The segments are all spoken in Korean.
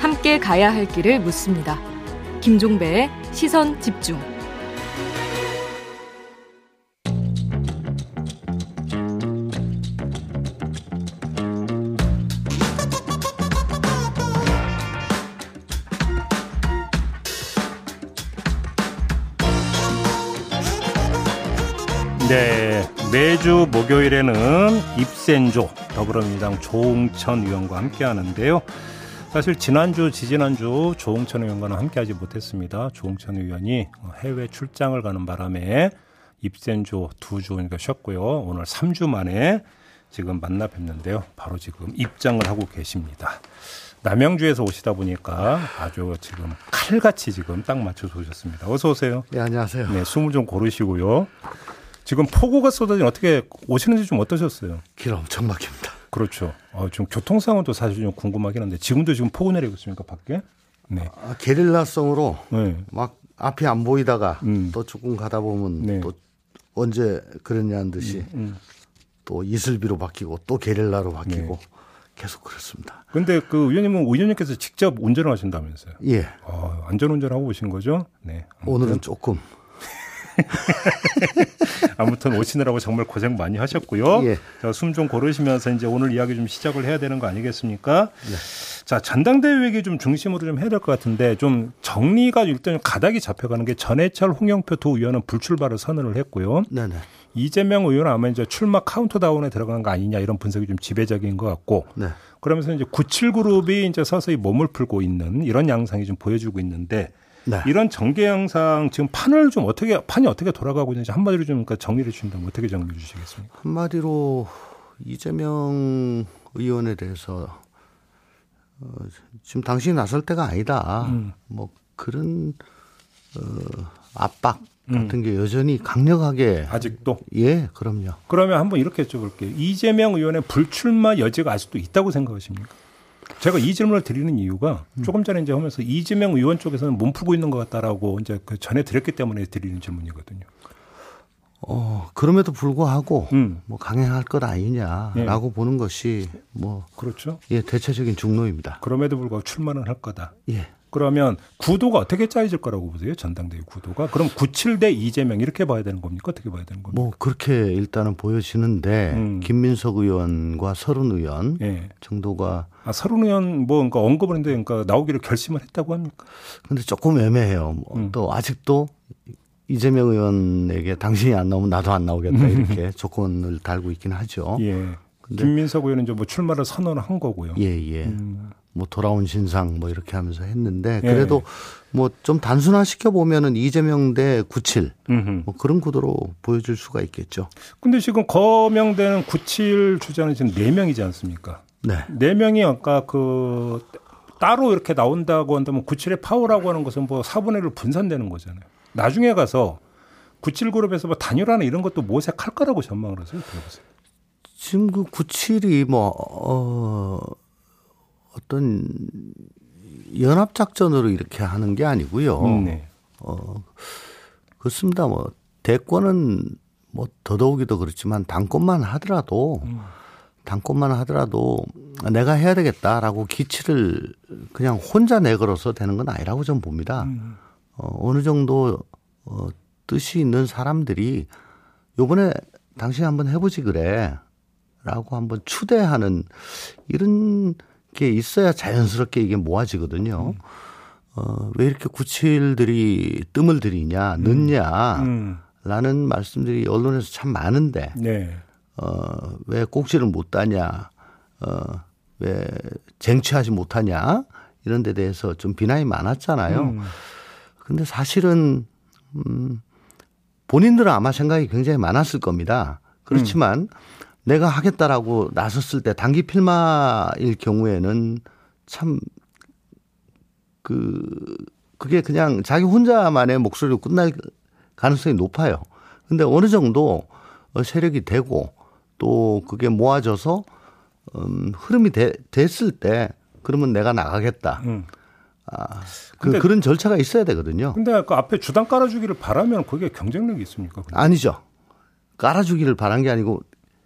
함께 가야 할 길을 묻습니다. 김종배의 시선 집중. 네, 매주 목요일에는 입센조 더불어민주당 조홍천 의원과 함께 하는데요. 사실 지난주, 지지난주 조홍천 의원과는 함께하지 못했습니다. 조홍천 의원이 해외 출장을 가는 바람에 입센조 두 주니까 쉬었고요. 오늘 3주 만에 지금 만나 뵙는데요. 바로 지금 입장을 하고 계십니다. 남양주에서 오시다 보니까 아주 지금 칼같이 지금 딱 맞춰서 오셨습니다. 어서 오세요. 네, 안녕하세요. 네, 숨을 좀 고르시고요. 지금 폭우가 쏟아진 어떻게 오시는지 좀 어떠셨어요? 길 엄청 막힙니다. 그렇죠. 어, 지금 교통 상황도 사실 좀 궁금하긴 한데 지금도 지금 폭우 내리고 있습니까 밖에? 네. 아, 게릴라성으로 네. 막 앞이 안 보이다가 음. 또 조금 가다 보면 네. 또 언제 그랬냐는 듯이 음. 또 이슬비로 바뀌고 또 게릴라로 바뀌고 네. 계속 그렇습니다. 근데 그 의원님은 의원님께서 직접 운전을 하신다면서요? 예. 어, 안전 운전하고 오신 거죠? 네. 오늘은 조금 아무튼 오시느라고 정말 고생 많이 하셨고요. 예. 자, 숨좀 고르시면서 이제 오늘 이야기 좀 시작을 해야 되는 거 아니겠습니까? 네. 자, 전당대회 얘기 좀 중심으로 좀 해야 될 것 같은데 좀 정리가 일단 가닥이 잡혀가는 게 전해철 홍영표 두 의원은 불출마를 선언을 했고요. 네네. 이재명 의원은 아마 이제 출마 카운트다운에 들어간 거 아니냐 이런 분석이 좀 지배적인 것 같고 네. 그러면서 이제 97그룹이 이제 서서히 몸을 풀고 있는 이런 양상이 좀 보여주고 있는데 네. 이런 전개 양상 지금 판을 좀 어떻게 판이 어떻게 돌아가고 있는지 한마디로 좀 그러니까 정리를 주신다면 어떻게 정리해 주시겠습니까? 한마디로 이재명 의원에 대해서 어, 지금 당신이 나설 때가 아니다. 음. 뭐 그런 어, 압박 같은 게 여전히 강력하게 아직도 예, 그럼요. 그러면 한번 이렇게 여쭤볼게요. 이재명 의원의 불출마 여지가 아직도 있다고 생각하십니까? 제가 이 질문을 드리는 이유가 조금 전에 이제 하면서 이재명 의원 쪽에서는 몸 풀고 있는 것 같다라고 이제 그 전에 드렸기 때문에 드리는 질문이거든요. 어, 그럼에도 불구하고 음. 뭐 강행할 것 아니냐라고 보는 것이 뭐 그렇죠. 예, 대체적인 중로입니다. 그럼에도 불구하고 출마는 할 거다. 예. 그러면 구도가 어떻게 짜여질 거라고 보세요? 전당대회 구도가? 그럼 97대 이재명 이렇게 봐야 되는 겁니까? 어떻게 봐야 되는 겁니까? 뭐 그렇게 일단은 보여지는데 음. 김민석 의원과 서른 의원 예. 정도가 아, 서른 의원 뭐 그러니까 언급을 했는데 그러니까 나오기를 결심을 했다고 합니까? 근데 조금 애매해요. 뭐 음. 또 아직도 이재명 의원에게 당신이 안 나오면 나도 안 나오겠다 이렇게 조건을 달고 있긴 하죠. 예. 어? 근데- 김민석 의원은 이제 뭐 출마를 선언을 한 거고요. 예, 예. 음. 뭐 돌아온 신상 뭐 이렇게 하면서 했는데 예. 그래도 뭐좀 단순화 시켜 보면은 이재명 대 97 음흠. 뭐 그런 구도로 보여줄 수가 있겠죠. 근데 지금 거명되는 97 주자는 지금 4 명이지 않습니까? 네. 4명이 아까 그 따로 이렇게 나온다고 한다면 97의 파워라고 하는 것은 뭐 4분의 1로 분산되는 거잖아요. 나중에 가서 97 그룹에서 뭐 단일화나 이런 것도 모색할 거라고 전망을 하세요. 들어보세요. 지금 그 97이 뭐, 어, 어떤 연합 작전으로 이렇게 하는 게 아니고요. 음, 네. 어, 그렇습니다. 뭐, 대권은 뭐 더더욱이도 그렇지만 당권만 하더라도 음. 당권만 하더라도 내가 해야 되겠다라고 기치를 그냥 혼자 내걸어서 되는 건 아니라고 저는 봅니다. 음. 어, 어느 정도 어, 뜻이 있는 사람들이 요번에 당신 한번 해보지 그래. 라고 한번 추대하는 이런 게 있어야 자연스럽게 이게 모아지거든요. 어, 왜 이렇게 구칠들이 뜸을 들이냐, 늦냐, 음. 라는 말씀들이 언론에서 참 많은데, 네. 어, 왜 꼭지를 못 따냐, 어, 왜 쟁취하지 못하냐, 이런 데 대해서 좀 비난이 많았잖아요. 음. 근데 사실은 음 본인들은 아마 생각이 굉장히 많았을 겁니다. 그렇지만 내가 하겠다라고 나섰을 때 단기 필마일 경우에는 참 그 그게 그냥 자기 혼자만의 목소리로 끝날 가능성이 높아요. 근데 어느 정도 어, 세력이 되고 또 그게 모아져서 음, 흐름이 되, 됐을 때 그러면 내가 나가겠다. 음. 아, 그, 그런 절차가 있어야 되거든요. 근데 그 앞에 주단 깔아주기를 바라면 그게 경쟁력이 있습니까? 근데? 아니죠. 깔아주기를 바란 게 아니고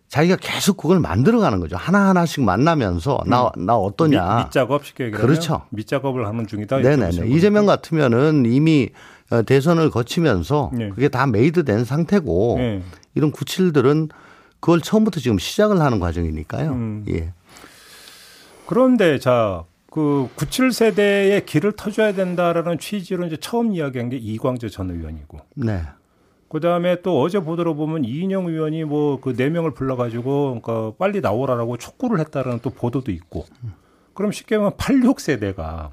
자기가 계속 그걸 만들어가는 거죠. 하나 하나씩 만나면서 나 나 어떠냐. 밑, 밑작업 쉽게 얘기하면 그렇죠. 밑작업을 하는 중이다. 네네네. 이재명 같으면은 이미 어, 대선을 거치면서 네. 그게 다 made 된 상태고 네. 이런 구칠들은 그걸 처음부터 지금 시작을 하는 과정이니까요. 음. 예. 그런데 자, 그 97세대의 길을 터줘야 된다라는 취지로 이제 처음 이야기한 게 이광재 전 의원이고. 네. 그다음에 또 어제 보도로 보면 이인영 의원이 뭐 그 네 명을 불러가지고 그러니까 빨리 나오라라고 촉구를 했다라는 또 보도도 있고. 그럼 쉽게 말하면 86세대가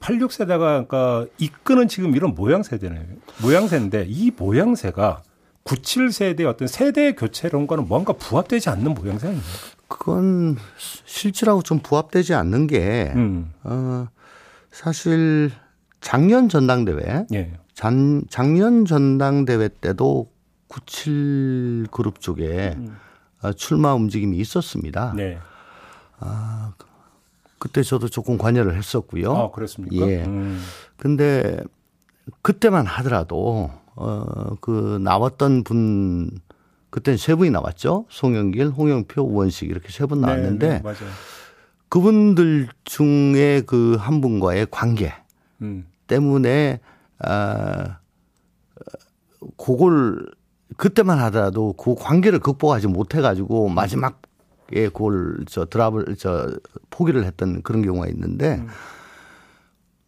86세대가 그러니까 이끄는 지금 이런 모양 세대네요. 모양새인데 이 모양새가 97세대의 어떤 세대 교체론과는 뭔가 부합되지 않는 모양새 아니에요? 그건 실질하고 좀 부합되지 않는 게 음. 어, 사실 작년 전당대회 예. 작, 작년 전당대회 때도 97 그룹 쪽에 어, 출마 움직임이 있었습니다. 네. 그때 저도 조금 관여를 했었고요. 아, 그렇습니까? 예. 음. 근데 그때만 하더라도 어 그 나왔던 분 그때는 세 분이 나왔죠. 송영길, 홍영표, 우원식 이렇게 세 분 나왔는데 네, 네, 맞아요. 그분들 중에 그 한 분과의 관계 음. 때문에 아 그걸 그때만 하더라도 그 관계를 극복하지 못해 가지고 마지막에 그걸 저 드랍을 저 포기를 했던 그런 경우가 있는데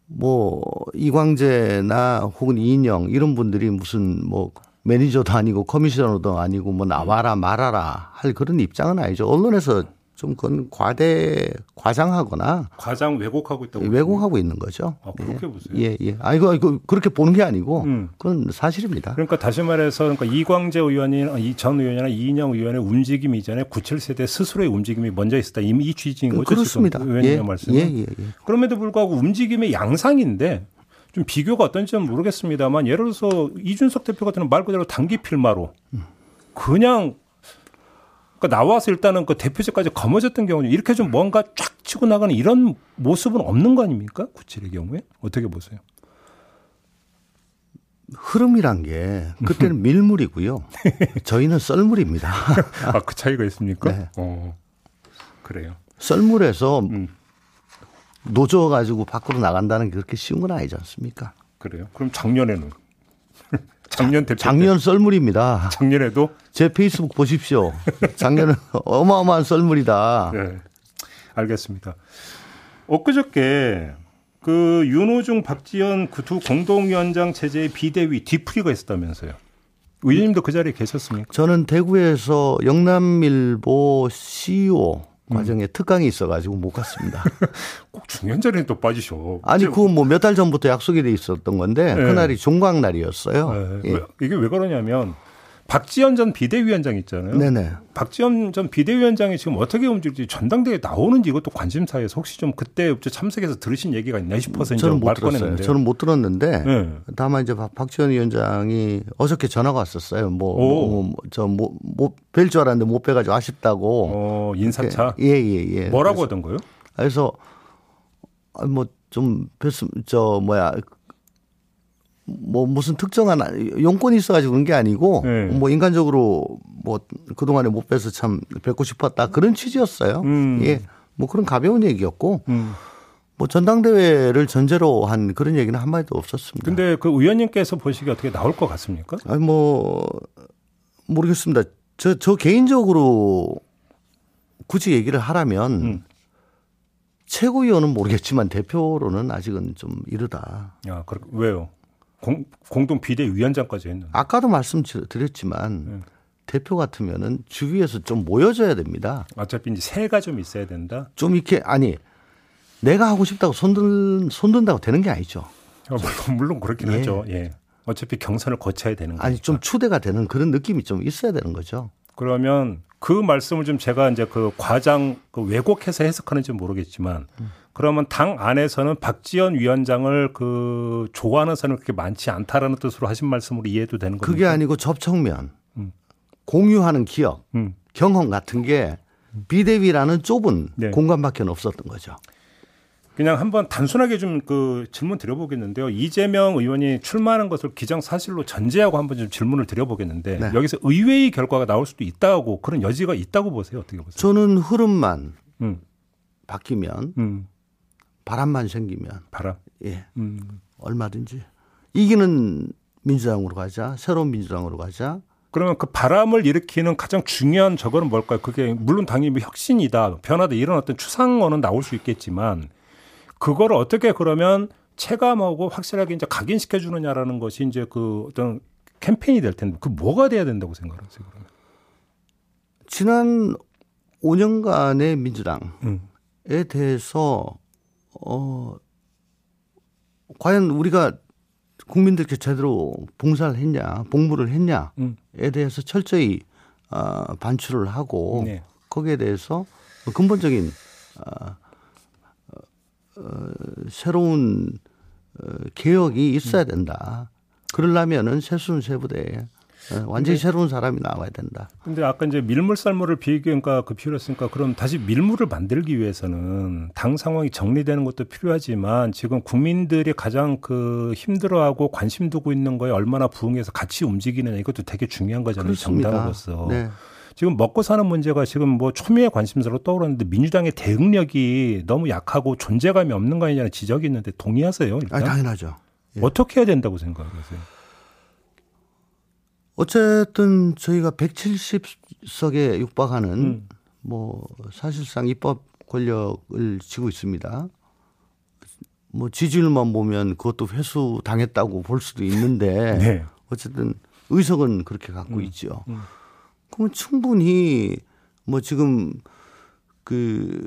뭐 이광재나 혹은 이인영 이런 분들이 무슨 뭐 매니저도 아니고 커미셔너도 아니고 뭐 나와라 말아라 할 그런 입장은 아니죠. 언론에서 좀 그건 과대 과장하거나 과장 왜곡하고 있다고 왜곡하고 있는 거죠. 아, 그렇게 보세요? 예, 예. 아, 이거, 이거 그렇게 보는 게 아니고, 음. 그건 사실입니다. 그러니까 다시 말해서 그러니까 이광재 의원이나 이전 의원이나 이인영 의원의 움직임 이전에 97세대 스스로의 움직임이 먼저 있었다. 이미 이 취지인 거죠. 그렇습니다. 지금 의원님의 예, 말씀은. 예, 예, 예. 그럼에도 불구하고 움직임의 양상인데 좀 비교가 어떤지는 모르겠습니다만 예를 들어서 이준석 대표 같은 말 그대로 단기 필마로 그냥 그러니까 나와서 일단은 그 대표직까지 거머졌던 경우는 이렇게 좀 뭔가 쫙 치고 나가는 이런 모습은 없는 거 아닙니까? 97의 경우에 어떻게 보세요? 흐름이란 게, 그때는 밀물이고요. 저희는 썰물입니다. 아 그 차이가 있습니까? 네. 어 그래요. 썰물에서 음. 노져가지고 밖으로 나간다는 게 그렇게 쉬운 건 아니지 않습니까? 그래요. 그럼 작년에는 작년 대표 작년 썰물입니다. 때, 작년에도 제 페이스북 보십시오. 작년은 어마어마한 썰물이다. 네. 알겠습니다. 엊그저께 그 윤호중 박지원 그 두 공동위원장 체제의 비대위 뒤풀이가 있었다면서요. 의원님도 그 자리에 계셨습니까? 저는 대구에서 영남일보 CEO 과정에 특강이 있어가지고 못 갔습니다. 꼭 중요한 자리에 또 빠지셔. 아니, 그거 뭐몇 달 전부터 약속이 돼 있었던 건데, 네. 그날이 종강날이었어요. 네. 예. 왜- 이게 왜 그러냐면 박지원 전 비대위원장 있잖아요. 네네. 박지원 전 비대위원장이 지금 어떻게 움직일지 전당대회에 나오는지 이것도 관심사에서 혹시 좀 그때 참석해서 들으신 얘기가 있나 싶어서 저는 못 들었어요. 꺼냈는데. 저는 못 들었는데, 네. 다만 이제 박- 박지원 위원장이 어저께 전화가 왔었어요. 뭐, 오. 뭐, 뭐 저, 뭐, 못뵐 줄 알았는데 못 뵈가지고 아쉽다고. 어, 인사차. 예, 예, 예. 뭐라고 그래서, 하던 거요? 그래서, 아, 뭐, 좀, 뵀음, 저, 뭐야, 뭐, 무슨 특정한 용건이 있어가지고 그런 게 아니고, 네. 뭐, 인간적으로, 뭐, 그동안에 못 뵈서 참 뵙고 싶었다. 그런 취지였어요. 음. 예. 뭐 그런 가벼운 얘기였고, 음. 뭐 전당대회를 전제로 한 그런 얘기는 한마디도 없었습니다. 근데 그 의원님께서 보시기에 어떻게 나올 것 같습니까? 아니 뭐 모르겠습니다. 저, 저 개인적으로 굳이 얘기를 하라면 음. 최고위원은 모르겠지만 대표로는 아직은 좀 이르다. 야, 그 왜요? 공, 공동 비대위원장까지 했는데. 아까도 말씀드렸지만 음. 대표 같으면은 주위에서 좀 모여줘야 됩니다. 어차피 이제 새가 좀 있어야 된다. 좀 이렇게 아니 내가 하고 싶다고 손든 손든다고 되는 게 아니죠. 어, 물론, 물론 그렇긴 예. 하죠. 예. 어차피 경선을 거쳐야 되는 거니까. 아니 좀 추대가 되는 그런 느낌이 좀 있어야 되는 거죠. 그러면 그 말씀을 좀 제가 이제 그 과장 그 왜곡해서 해석하는지 모르겠지만 그러면 당 안에서는 박지원 위원장을 그 좋아하는 사람이 그렇게 많지 않다라는 뜻으로 하신 말씀으로 이해도 되는 겁니까? 그게 아니고 접촉면, 음. 공유하는 기억, 음. 경험 같은 게 비대위라는 좁은 네. 공간밖에 없었던 거죠. 그냥 한번 단순하게 좀 그 질문 드려보겠는데요. 이재명 의원이 출마하는 것을 기정사실로 전제하고 한번 좀 질문을 드려보겠는데 네. 여기서 의외의 결과가 나올 수도 있다고 그런 여지가 있다고 보세요. 어떻게 보세요? 저는 흐름만 음, 바뀌면 음, 바람만 생기면 바람. 예 음. 얼마든지 이기는 민주당으로 가자 새로운 민주당으로 가자 그러면 그 바람을 일으키는 가장 중요한 저거는 뭘까요? 그게 물론 당연히 뭐 혁신이다, 변화다 이런 어떤 추상어는 나올 수 있겠지만 그거를 어떻게 그러면 체감하고 확실하게 이제 각인시켜 주느냐라는 것이 이제 그 어떤 캠페인이 될 텐데 그 뭐가 돼야 된다고 생각하세요? 그러면? 지난 5년간의 민주당에 음. 대해서 어 과연 우리가 국민들께 제대로 봉사를 했냐, 봉부를 했냐에 음. 대해서 철저히 어, 반출을 하고 네. 거기에 대해서 근본적인 어, 어, 새로운 어, 개혁이 있어야 된다. 그러려면은 세순 세부대에 어, 완전히 새로운 사람이 나와야 된다. 근데 아까 이제 밀물 쌀물을 비교니까 그 필요했으니까 그럼 다시 밀물을 만들기 위해서는 당 상황이 정리되는 것도 필요하지만 지금 국민들이 가장 그 힘들어하고 관심 두고 있는 거에 얼마나 부응해서 같이 움직이느냐 이것도 되게 중요한 거잖아요. 그렇습니다. 정당으로서. 네. 지금 먹고 사는 문제가 지금 뭐 초미의 관심사로 떠오르는데 민주당의 대응력이 너무 약하고 존재감이 없는 거 아니냐는 지적이 있는데 동의하세요? 일단? 아, 당연하죠. 예. 어떻게 해야 된다고 생각하세요? 어쨌든 저희가 170석에 육박하는 음. 뭐 사실상 입법 권력을 쥐고 있습니다. 뭐 지지율만 보면 그것도 회수 당했다고 볼 수도 있는데 네. 어쨌든 의석은 그렇게 갖고 있죠. 음. 그러면 충분히 뭐 지금 그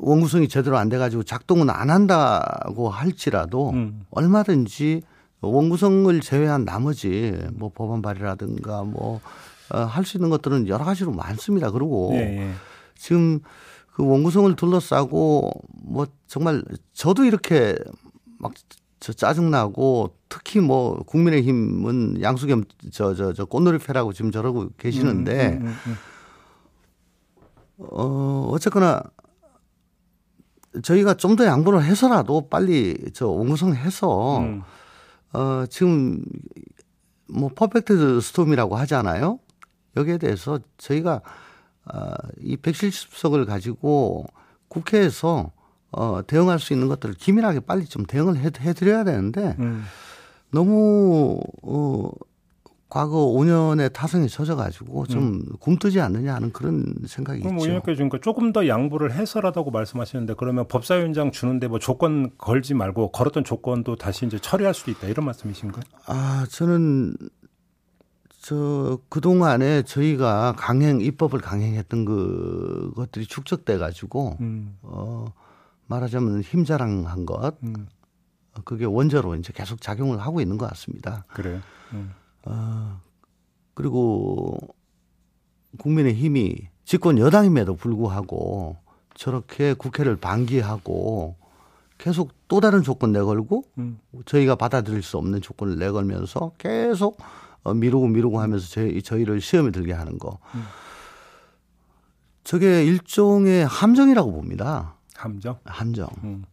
원구성이 제대로 안 돼가지고 작동은 안 한다고 할지라도 음. 얼마든지 원구성을 제외한 나머지 뭐 법안 발의라든가 뭐 할 수 있는 것들은 여러 가지로 많습니다. 그리고 예, 예. 지금 그 원구성을 둘러싸고 뭐 정말 저도 이렇게 막 저 짜증나고 특히 뭐 국민의힘은 양수겸 저 저 저 꽃놀이 패라고 지금 저러고 계시는데 음, 음, 음, 음. 어 어쨌거나 저희가 좀 더 양보를 해서라도 빨리 저 원구성 해서 음. 어 지금 뭐 퍼펙트 스톰이라고 하잖아요. 여기에 대해서 저희가 어 이 170석을 가지고 국회에서 어 대응할 수 있는 것들을 기민하게 빨리 좀 대응을 해, 해드려야 되는데 음. 너무 어 과거 5년의 타성에 젖어가지고 좀 굼뜨지 않느냐 하는 그런 생각이 음. 그럼 있죠. 의원님께 지금 조금 더 양보를 해서라다고 말씀하시는데 그러면 법사위원장 주는데 뭐 조건 걸지 말고 걸었던 조건도 다시 이제 처리할 수도 있다 이런 말씀이신가요? 아, 저는 저 그동안에 저희가 강행 입법을 강행했던 그 것들이 축적돼 가지고 음, 어 말하자면 힘자랑한 것 음, 그게 원저로 이제 계속 작용을 하고 있는 것 같습니다. 그래요. 음, 그리고 국민의 힘이 집권 여당임에도 불구하고 저렇게 국회를 방기하고 계속 또 다른 조건 내걸고 음, 저희가 받아들일 수 없는 조건을 내걸면서 계속 어, 미루고 미루고 하면서 저희, 저희를 시험에 들게 하는 거. 저게 일종의 함정이라고 봅니다. 함정. 함정. 음,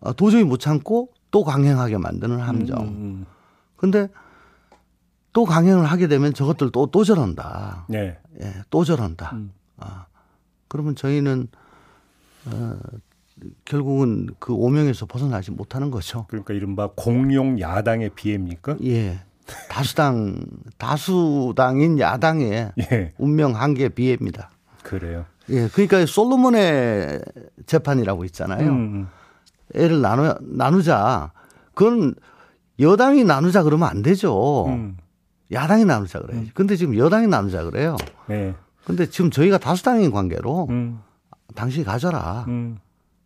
어, 도저히 못 참고 또 강행하게 만드는 함정. 음, 음, 근데 또 강행을 하게 되면 저것들 또, 또 저런다. 네. 예, 또 저런다. 음. 아, 그러면 저희는, 어, 결국은 그 오명에서 벗어나지 못하는 거죠. 그러니까 이른바 공용 야당의 비애입니까? 예. 다수당, 다수당인 야당의 예, 운명 한계 비애입니다. 그래요. 예. 그러니까 솔로몬의 재판이라고 있잖아요. 음, 애를 나누, 나누자. 그건 여당이 나누자 그러면 안 되죠. 음, 야당이 나누자 그래요. 근데 지금 여당이 나누자 그래요. 네. 근데 지금 저희가 다수당인 관계로 음, 당신이 가져라. 음,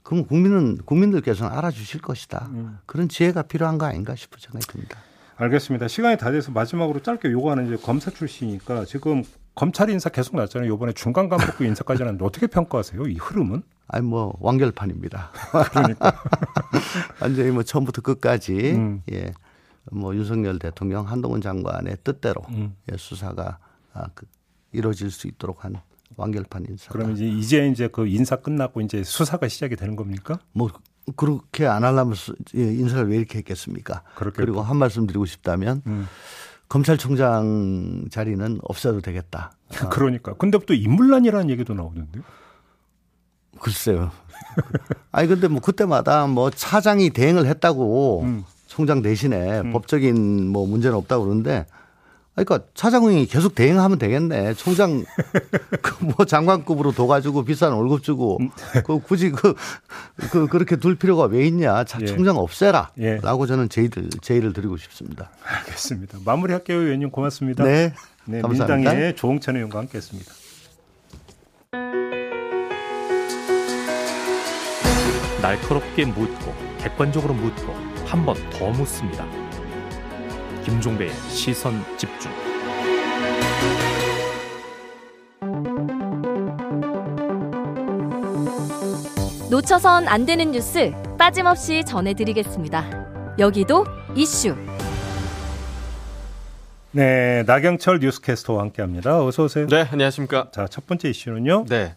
그럼 국민은, 국민들께서는 알아주실 것이다. 음. 그런 지혜가 필요한 거 아닌가 싶은 생각이 듭니다. 알겠습니다. 시간이 다 돼서 마지막으로 짧게 요거하는 이제 검사 출신이니까 지금 검찰 인사 계속 났잖아요. 이번에 중간 간부급 인사까지 하는데 어떻게 평가하세요? 이 흐름은? 아니, 뭐, 완결판입니다. 그러니까. 완전히 뭐 처음부터 끝까지, 음. 예. 뭐 윤석열 대통령, 한동훈 장관의 뜻대로 음. 예, 수사가 아, 그, 이루어질 수 있도록 한 완결판 인사. 그러면 이제 이제 이제 그 인사 끝나고 이제 수사가 시작이 되는 겁니까? 뭐 그렇게 안 하려면 인사를 왜 이렇게 했겠습니까? 그렇겠다. 그리고 한 말씀 드리고 싶다면 음. 검찰총장 자리는 없어도 되겠다. 그러니까. 근데 또 인물난이라는 얘기도 나오는데요. 글쎄요. 아니 근데 뭐 그때마다 뭐 차장이 대행을 했다고 음. 총장 대신에 음. 법적인 뭐 문제는 없다고 그러는데 그러니까 차장이 계속 대행하면 되겠네. 총장 그뭐 장관급으로 둬가지고 비싼 월급 주고 음. 그 굳이 그, 그 그렇게 둘 필요가 왜 있냐. 차, 예. 총장 없애라라고 예. 저는 제의를 제의를 드리고 싶습니다. 알겠습니다. 마무리할게요, 의원님 고맙습니다. 네, 네 감사합니다. 민당의 조홍천 의원과 함께했습니다. 날카롭게 묻고 객관적으로 묻고 한 번 더 묻습니다. 김종배의 시선 집중. 놓쳐선 안 되는 뉴스 빠짐없이 전해드리겠습니다. 여기도 이슈. 네, 나경철 뉴스캐스터와 함께합니다. 어서 오세요. 네, 안녕하십니까. 자, 첫 번째 이슈는요. 네.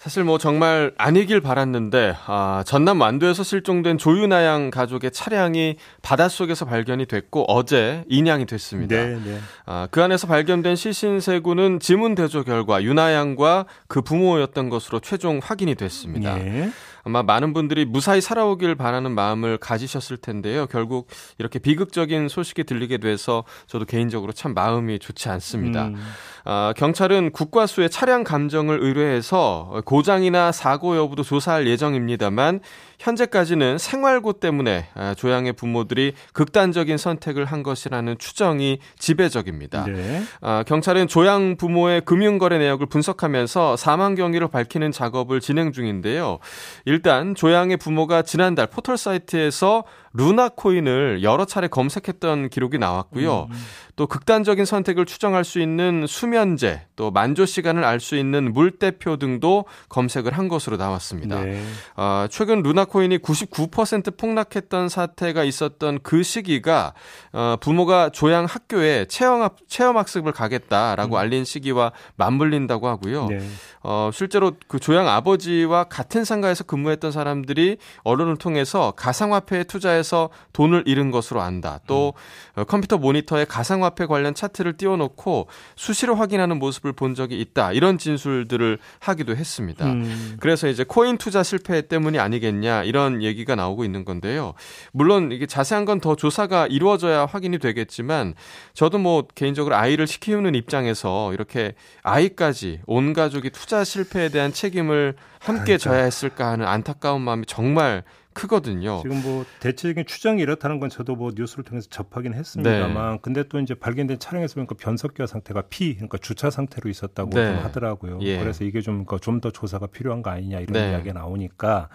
사실 뭐 정말 아니길 바랐는데 아, 전남 완도에서 실종된 조윤아 양 가족의 차량이 바닷속에서 발견이 됐고 어제 인양이 됐습니다. 네, 네. 아, 그 안에서 발견된 시신 세구는 지문 대조 결과 윤아 양과 그 부모였던 것으로 최종 확인이 됐습니다. 네. 아마 많은 분들이 무사히 살아오길 바라는 마음을 가지셨을 텐데요. 결국 이렇게 비극적인 소식이 들리게 돼서 저도 개인적으로 참 마음이 좋지 않습니다. 음. 아, 경찰은 국과수의 차량 감정을 의뢰해서 고장이나 사고 여부도 조사할 예정입니다만 현재까지는 생활고 때문에 아, 조양의 부모들이 극단적인 선택을 한 것이라는 추정이 지배적입니다. 네. 아, 경찰은 조양 부모의 금융거래 내역을 분석하면서 사망 경위를 밝히는 작업을 진행 중인데요. 일단 조양의 부모가 지난달 포털 사이트에서 루나 코인을 여러 차례 검색했던 기록이 나왔고요. 음. 또 극단적인 선택을 추정할 수 있는 수면제, 또 만조 시간을 알 수 있는 물대표 등도 검색을 한 것으로 나왔습니다. 네. 어, 최근 루나 코인이 99% 폭락했던 사태가 있었던 그 시기가 어, 부모가 조양 학교에 체험 체험 학습을 가겠다라고 음. 알린 시기와 맞물린다고 하고요. 네. 어, 실제로 그 조양 아버지와 같은 상가에서 근무했던 사람들이 언론을 통해서 가상화폐에 투자해 서 돈을 잃은 것으로 안다. 또 음. 컴퓨터 모니터에 가상화폐 관련 차트를 띄워놓고 수시로 확인하는 모습을 본 적이 있다. 이런 진술들을 하기도 했습니다. 음. 그래서 이제 코인 투자 실패 때문이 아니겠냐 이런 얘기가 나오고 있는 건데요. 물론 이게 자세한 건 더 조사가 이루어져야 확인이 되겠지만 저도 뭐 개인적으로 아이를 키우는 입장에서 이렇게 아이까지 온 가족이 투자 투자 실패에 대한 책임을 함께 그러니까. 져야 했을까 하는 안타까운 마음이 정말 크거든요. 지금 뭐 대체적인 추정이 이렇다는 건 저도 뭐 뉴스를 통해서 접하긴 했습니다만, 네. 근데 또 이제 발견된 차량에서 보니까 변속기와 상태가 피, 그러니까 주차 상태로 있었다고 네. 좀 하더라고요. 예. 그래서 이게 좀 좀더 그 조사가 필요한 거 아니냐 이런 네. 이야기가 나오니까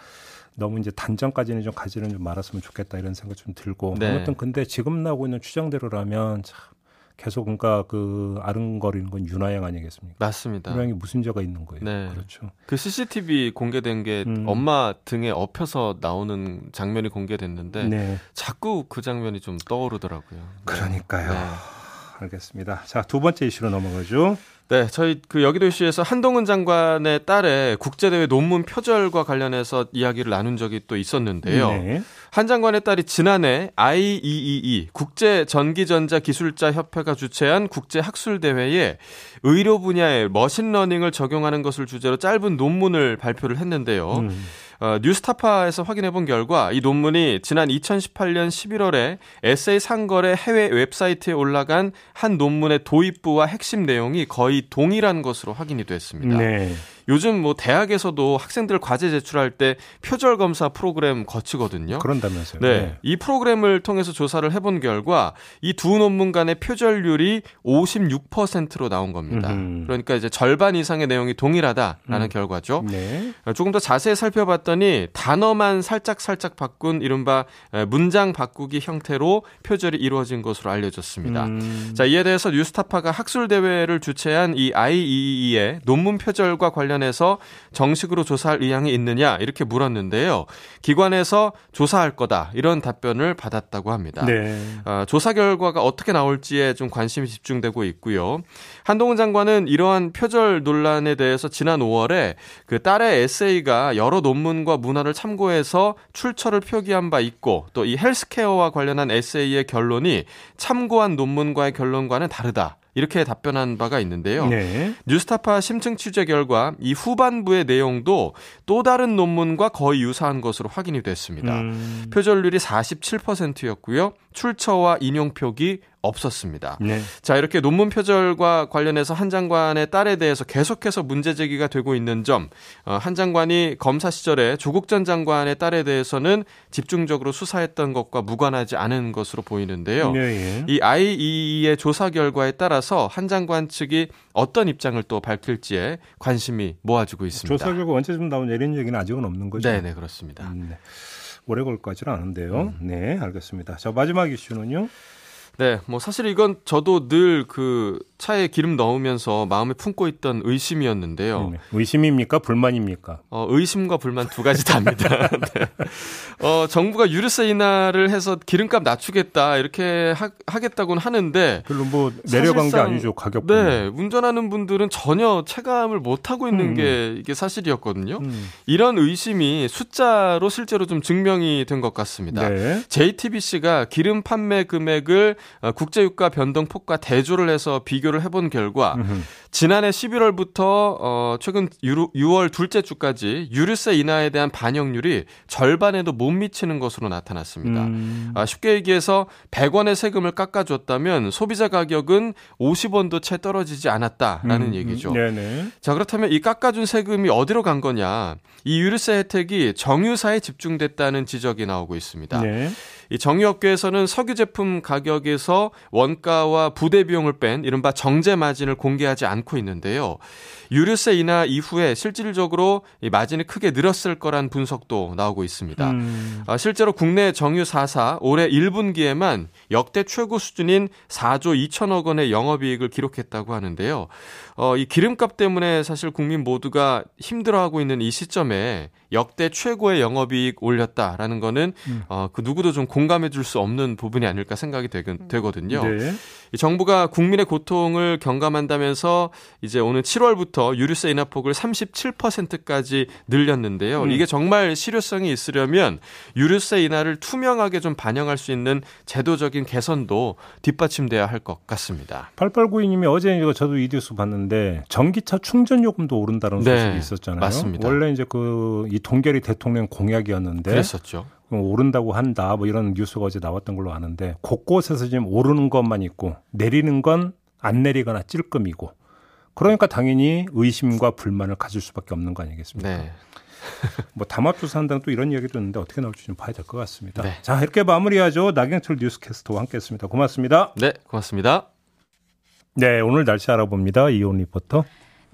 너무 이제 단정까지는 좀 가지는 좀 말았으면 좋겠다 이런 생각 좀 들고 네. 아무튼 근데 지금 나오고 있는 추정대로라면 참 계속 그러니까 그 아른거리는 건 윤하양 아니겠습니까? 맞습니다. 윤하양이 무슨 죄가 있는 거예요? 네. 그렇죠. 그 CCTV 공개된 게 음. 엄마 등에 엎혀서 나오는 장면이 공개됐는데 네. 자꾸 그 장면이 좀 떠오르더라고요. 네. 그러니까요. 네. 알겠습니다. 자, 두 번째 이슈로 넘어가죠. 네, 저희 그 여기도 이슈에서 한동훈 장관의 딸의 국제대회 논문 표절과 관련해서 이야기를 나눈 적이 또 있었는데요. 네. 한 장관의 딸이 지난해 IEEE 국제 전기전자 기술자 협회가 주최한 국제 학술 대회에 의료 분야에 machine learning을 적용하는 것을 주제로 짧은 논문을 발표를 했는데요. 음. 어, 뉴스타파에서 확인해 본 결과 이 논문이 지난 2018년 11월에 에세이 상거래 해외 웹사이트에 올라간 한 논문의 도입부와 핵심 내용이 거의 동일한 것으로 확인이 됐습니다. 네. 요즘 뭐 대학에서도 학생들 과제 제출할 때 표절 검사 프로그램 거치거든요. 그런다면서요. 네. 네. 이 프로그램을 통해서 조사를 해본 결과 이 두 논문 간의 표절률이 56%로 나온 겁니다. 음흠. 그러니까 이제 절반 이상의 내용이 동일하다라는 음. 결과죠. 네. 조금 더 자세히 살펴봤더니 단어만 살짝 살짝 바꾼 이른바 문장 바꾸기 형태로 표절이 이루어진 것으로 알려졌습니다. 음. 자, 이에 대해서 뉴스타파가 학술 대회를 주최한 이 IEE의 논문 표절과 관련 관련해서 정식으로 조사할 의향이 있느냐 이렇게 물었는데요. 기관에서 조사할 거다 이런 답변을 받았다고 합니다. 네. 어, 조사 결과가 어떻게 나올지에 좀 관심이 집중되고 있고요. 한동훈 장관은 이러한 표절 논란에 대해서 지난 5월에 그 딸의 에세이가 여러 논문과 문화를 참고해서 출처를 표기한 바 있고 또 이 헬스케어와 관련한 에세이의 결론이 참고한 논문과의 결론과는 다르다. 이렇게 답변한 바가 있는데요. 네. 뉴스타파 심층 취재 결과 이 후반부의 내용도 또 다른 논문과 거의 유사한 것으로 확인이 됐습니다. 음. 표절률이 47%였고요. 출처와 인용 표기 없었습니다. 네. 자, 이렇게 논문 표절과 관련해서 한 장관의 딸에 대해서 계속해서 문제 제기가 되고 있는 점, 어, 한 장관이 검사 시절에 조국 전 장관의 딸에 대해서는 집중적으로 수사했던 것과 무관하지 않은 것으로 보이는데요. 네, 예. 이 IEE의 조사 결과에 따라서 한 장관 측이 어떤 입장을 또 밝힐지에 관심이 모아지고 있습니다. 조사 결과 언제쯤 나온 이런 얘기는 아직은 없는 거죠? 네, 네, 그렇습니다. 음, 네. 오래 걸 것 같지는 않은데요. 음. 네, 알겠습니다. 자, 마지막 이슈는요. 네, 뭐 사실 이건 저도 늘그 차에 기름 넣으면서 마음에 품고 있던 의심이었는데요. 네, 의심입니까? 불만입니까? 어, 의심과 불만 두 가지 다입니다. 네. 어, 정부가 유류세 인하를 해서 기름값 낮추겠다 이렇게 하, 겠다고는 하는데 별로 뭐 내려간 게 아니죠 가격. 네, 운전하는 분들은 전혀 체감을 못 하고 있는 음. 게 이게 사실이었거든요. 음. 이런 의심이 숫자로 실제로 좀 증명이 된 것 같습니다. 네. JTBC가 기름 판매 금액을 어, 국제유가 변동폭과 대조를 해서 비교를 해본 결과. 지난해 11월부터 어, 최근 6월 둘째 주까지 유류세 인하에 대한 반영률이 절반에도 못 미치는 것으로 나타났습니다. 음. 아, 쉽게 얘기해서 100원의 세금을 깎아줬다면 소비자 가격은 50원도 채 떨어지지 않았다라는 음. 얘기죠. 네네. 자 그렇다면 이 깎아준 세금이 어디로 간 거냐? 이 유류세 혜택이 정유사에 집중됐다는 지적이 나오고 있습니다. 네. 이 정유업계에서는 석유 제품 가격에서 원가와 부대 비용을 뺀 이른바 정제 마진을 공개하지 않고 있는데요. 유류세 인하 이후에 실질적으로 이 마진이 크게 늘었을 거란 분석도 나오고 있습니다. 음. 아, 실제로 국내 정유 4사 올해 1분기에만 역대 최고 수준인 4조 2천억 원의 영업이익을 기록했다고 하는데요. 어, 이 기름값 때문에 사실 국민 모두가 힘들어하고 있는 이 시점에 역대 최고의 영업이익 올렸다라는 거는 음. 어, 그 누구도 좀 공감해 줄 수 없는 부분이 아닐까 생각이 되 거든요. 네. 정부가 국민의 고통을 경감한다면서 이제 오늘 7월부터 유류세 인하폭을 37%까지 늘렸는데요. 음. 이게 정말 실효성이 있으려면 유류세 인하를 투명하게 좀 반영할 수 있는 제도적인 개선도 뒷받침돼야 할 것 같습니다. 8892님이 어제 저도 이 뉴스 봤는데 전기차 충전 요금도 오른다는 네, 소식이 있었잖아요. 맞습니다. 원래 이제 그 이 동결이 대통령 공약이었는데 그랬었죠. 오른다고 한다 뭐 이런 뉴스가 어제 나왔던 걸로 아는데 곳곳에서 지금 오르는 것만 있고 내리는 건 안 내리거나 찔끔이고 그러니까 당연히 의심과 불만을 가질 수밖에 없는 거 아니겠습니까? 네. 뭐 담합조사 한다는 또 이런 이야기도 있는데 어떻게 나올지 좀 봐야 될 것 같습니다. 네. 자 이렇게 마무리하죠. 나경철 뉴스캐스터와 함께했습니다. 고맙습니다. 네, 고맙습니다. 네, 오늘 날씨 알아봅니다. 이온 리포터.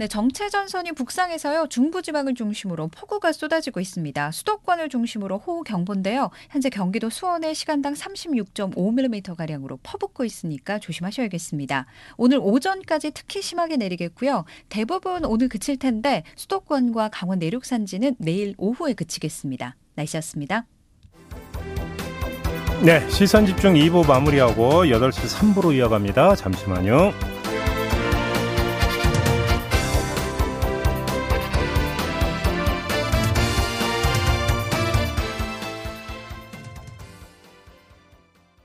네, 정체 전선이 북상해서요. 중부 지방을 중심으로 폭우가 쏟아지고 있습니다. 수도권을 중심으로 호우 경보인데요. 현재 경기도 수원에 시간당 36.5mm 가량으로 퍼붓고 있으니까 조심하셔야겠습니다. 오늘 오전까지 특히 심하게 내리겠고요. 대부분 오늘 그칠 텐데 수도권과 강원 내륙 산지는 내일 오후에 그치겠습니다. 날씨였습니다. 네, 시선 집중 2부 마무리하고 8시 3부로 이어갑니다. 잠시만요.